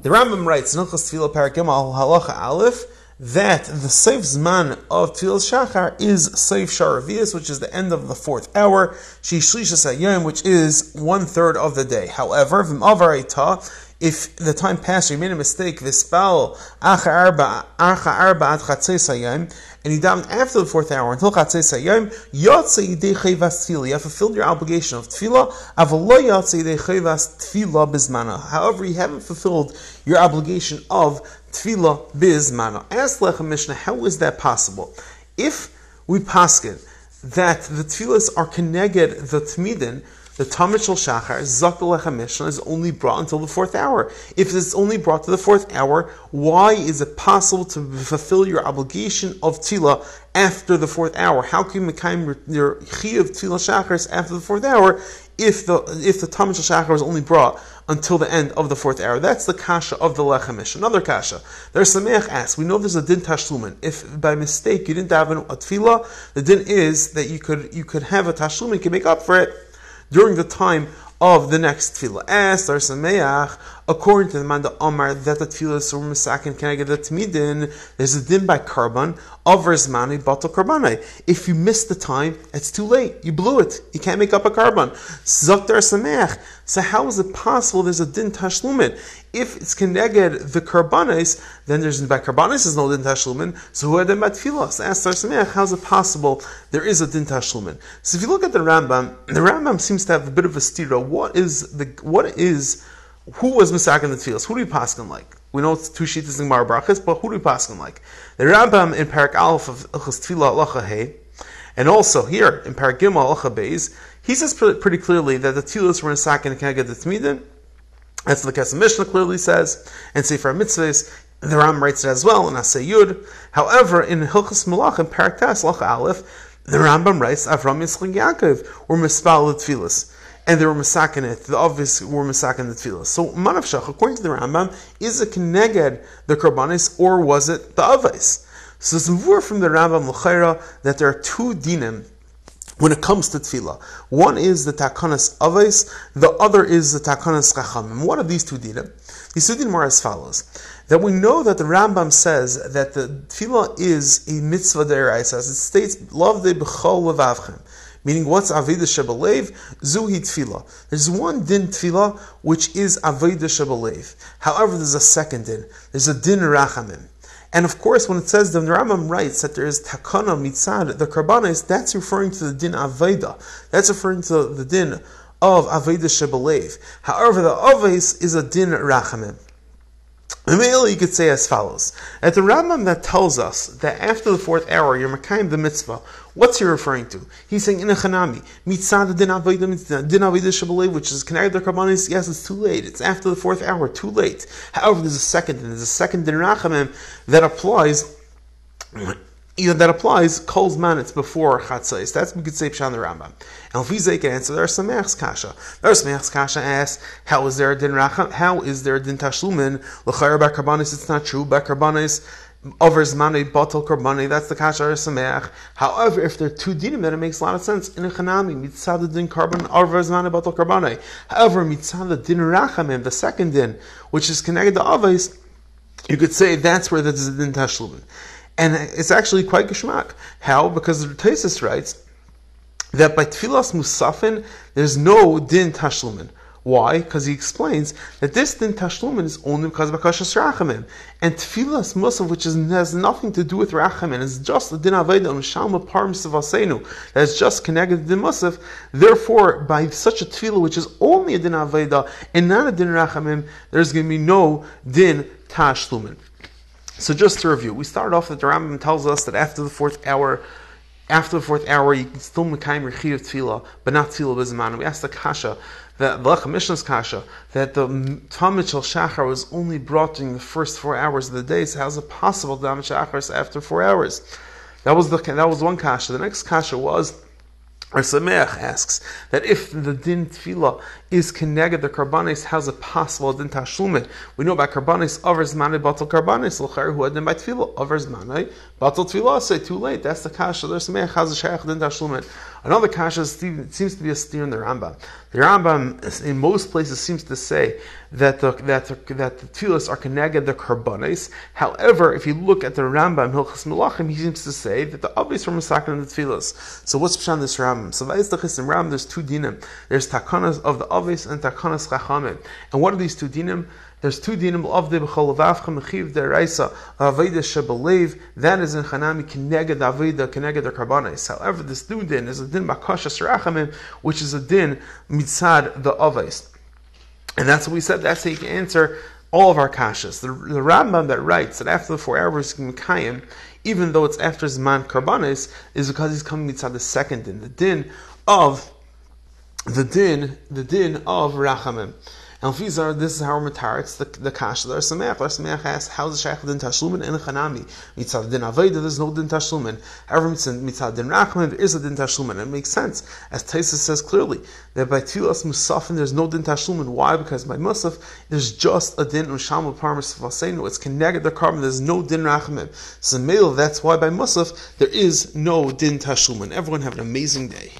The Rambam writes, Nuchas Tefillah Parakim Al Halacha Aleph, that the Seif Zman of Tefillah Shachar is Seif Sharavias, which is the end of the fourth hour, Shishlisha Sayyim, which is one third of the day. However, if the time passed, you made a mistake, Vispal Acha Arba Ad Chatzei Sayyim, and you davened after the fourth hour until Chatzei Sayyim, Yotze Yidei Tefillah. You have fulfilled your obligation of Tefillah. Avalo Yotze Yidei Tefillah Bizmana. However, you haven't fulfilled your obligation of Tefillah Bizmana. Ask Lechem Mishnah, how is that possible? If we paskin that the tefillahs are connected the tmidin, the Tamid Shel Shachar, Zakal Mishnah, is only brought until the fourth hour. If it's only brought to the fourth hour, why is it possible to fulfill your obligation of Tila after the fourth hour? How can you make your Chi of Tila Shachars after the fourth hour if the if the Tamid Shachar is only brought until the end of the fourth hour? That's the kasha of the Lechemish. Another kasha. There's Sameach asks, we know there's a din tashlumin. If by mistake you didn't have a tefillah, the din is that you could you could have a tashlumin, you can make up for it during the time of the next tefillah. Dar Sameach, according to the Manda Omar, that the tefillah is from Misakin can I get the Tmidin, there's a din by carbon, of Rizmani, Batal Karbanai. If you miss the time, it's too late. You blew it. You can't make up a carbon. Zaktar Sameach. So how is it possible there's a din tashlumin? If it's connected the karbanis, then there's by karbanis is no din tashlumin. So who are the matfilos? Ask Sameach, how is it possible there is a din tashlumin? So if you look at the Rambam, the Rambam seems to have a bit of a stira. What is the what is who was Misak in the tefillas? Who do we pass like? We know it's two sheets in Gemara Brachas, but who do we pass like? The Rambam in Parak Aleph of Ilchas Tefillah Alacha Hey, and also here in Parak Gimel Alacha Beis, he says pretty clearly that the tefillas were in Sak and get the Tmidim. That's what the Kesef Mishnah clearly says, and Sefer Mitzvahs, the Ram writes it as well in Asay Yud. However, in Hilchas Malach and Parak Tas Alacha Aleph, the Rambam writes Avram Yitzchak Yaakov were mispal tefillas and they were masakin it. The obvious were masakin the tefillah. So manavshach, according to the Rambam, is it connected the karbanis or was it the avais? So it's from the Rambam l'chayra that there are two dinim when it comes to tefillah. One is the takanas avais, the other is the takanas chachamim. What are these two dinim? These two dinim are as follows. That we know that the Rambam says that the tefillah is a mitzvah deraisa. It states, love the b'chol levavchem. Meaning, what's Aveda Shebelev? Zuhi Tfila. There's one din Tfila, which is Aveda Shebelev. However, there's a second din. There's a din Rachamim. And of course, when it says the Rambam writes that there is takana mitzad, the karbanis, that's referring to the din aveda. That's referring to the din of aveda shebelev. However, the aves is a din rachamim. Immediately you could say as follows. At the Rambam that tells us that after the fourth hour you're Makayim the mitzvah, what's he referring to? He's saying in a Chanami, mitzad din avayda which is connected to Karbanis, yes, it's too late. It's after the fourth hour, too late. However, there's a second, and there's a second din rachamim that applies either that applies Kol's man it's before Chatzais. That's we could say Pshan the Rambam. And Lefizay can answer there's some Kasha. There There's Mech's Kasha asks, how is there a din racham? How is there a din tashlumin? L'chayr bakarbanis, it's not true. Bakarbanis over Zmani, Batal Karbani, that's the Kasha Sameach. However, if there are two dinim, then it makes a lot of sense. In a Chanami, Mitzad din Karban, over Zmani, Batal Karbani. However, Mitzad din Rachamim, the second din, which is connected to Avais, you could say that's where the din tashlumin. And it's actually quite geschmack. How? Because the Tesis writes that by Tfilas Musafin, there's no din tashlumin. Why? Because he explains that this din tashlumin is only because of Akashas Rachamim. And Tfilas Musaf, which is, has nothing to do with Rachamim, is just the din Aveda and Shalma Parm Savasenu, that's just connected to the Musaf. Therefore, by such a Tfilah, which is only a din Aveda and not a din Rachamim, there's going to be no din tashlumin. So just to review, we started off that the Rambam tells us that after the fourth hour, after the fourth hour, you can still mekayim your of tefillah, but not tefillah b'zman. We asked the kasha that the Mishnah's kasha that the Tamid Shel Shachar was only brought during the first four hours of the day. So how's it possible Tamid Shachar after four hours? That was the that was one kasha. The next kasha was Sameach asks that if the din tefillah is connected the karbanis, how's it possible din tashlumin? We know about karbanis overs manay batal karbanis l'cher who din by tefillah overs manay batal tefillah. Say too late. That's the kasha. There's Sameach how's a shaykh din tashlumin. Another kasha seems to be a steer in the Rambam. The Rambam, in most places, seems to say that the that the, that the tefillos are connected the karbonis. However, if you look at the Rambam Hilchas Melachim, he seems to say that the obvious from Masakin and the tefillos. So what's pshan this Rambam? So Vayis Lechis Rambam, there's two dinim. There's takanas of the obvious and takanas chachamim. And what are these two dinim? There's two dinim of the b'cholavavcha mechiv deraisa aveda shebelev. That is in chanami kineged aveda kineged the karbanis. However, this new din is a din bakasha serachamim, which is a din mitzad the avais. And that's what we said. That's how you can answer all of our kashas. The, the Rambam that writes that after the four hours Mekayim, even though it's after Zman Karbanis, is because he's coming mitzad the second din, the din of the din, the din of Rachamim. And Fizar, this is how we're the the kash. The Sameach, the Sameach asks, how is the shaykh din tashlumin in chanami? Mitzad din aveda, there's no din tashlumin. However, mitzad din rachman, there is a din tashlumin. It makes sense, as Taisa says clearly that by tilas musafin there's no din tashlumin. Why? Because by musaf there's just a din usham parmas vasenu. It's connected the carbon. There's no din rachman. So male, that's why by musaf there is no din tashlumin. Everyone have an amazing day.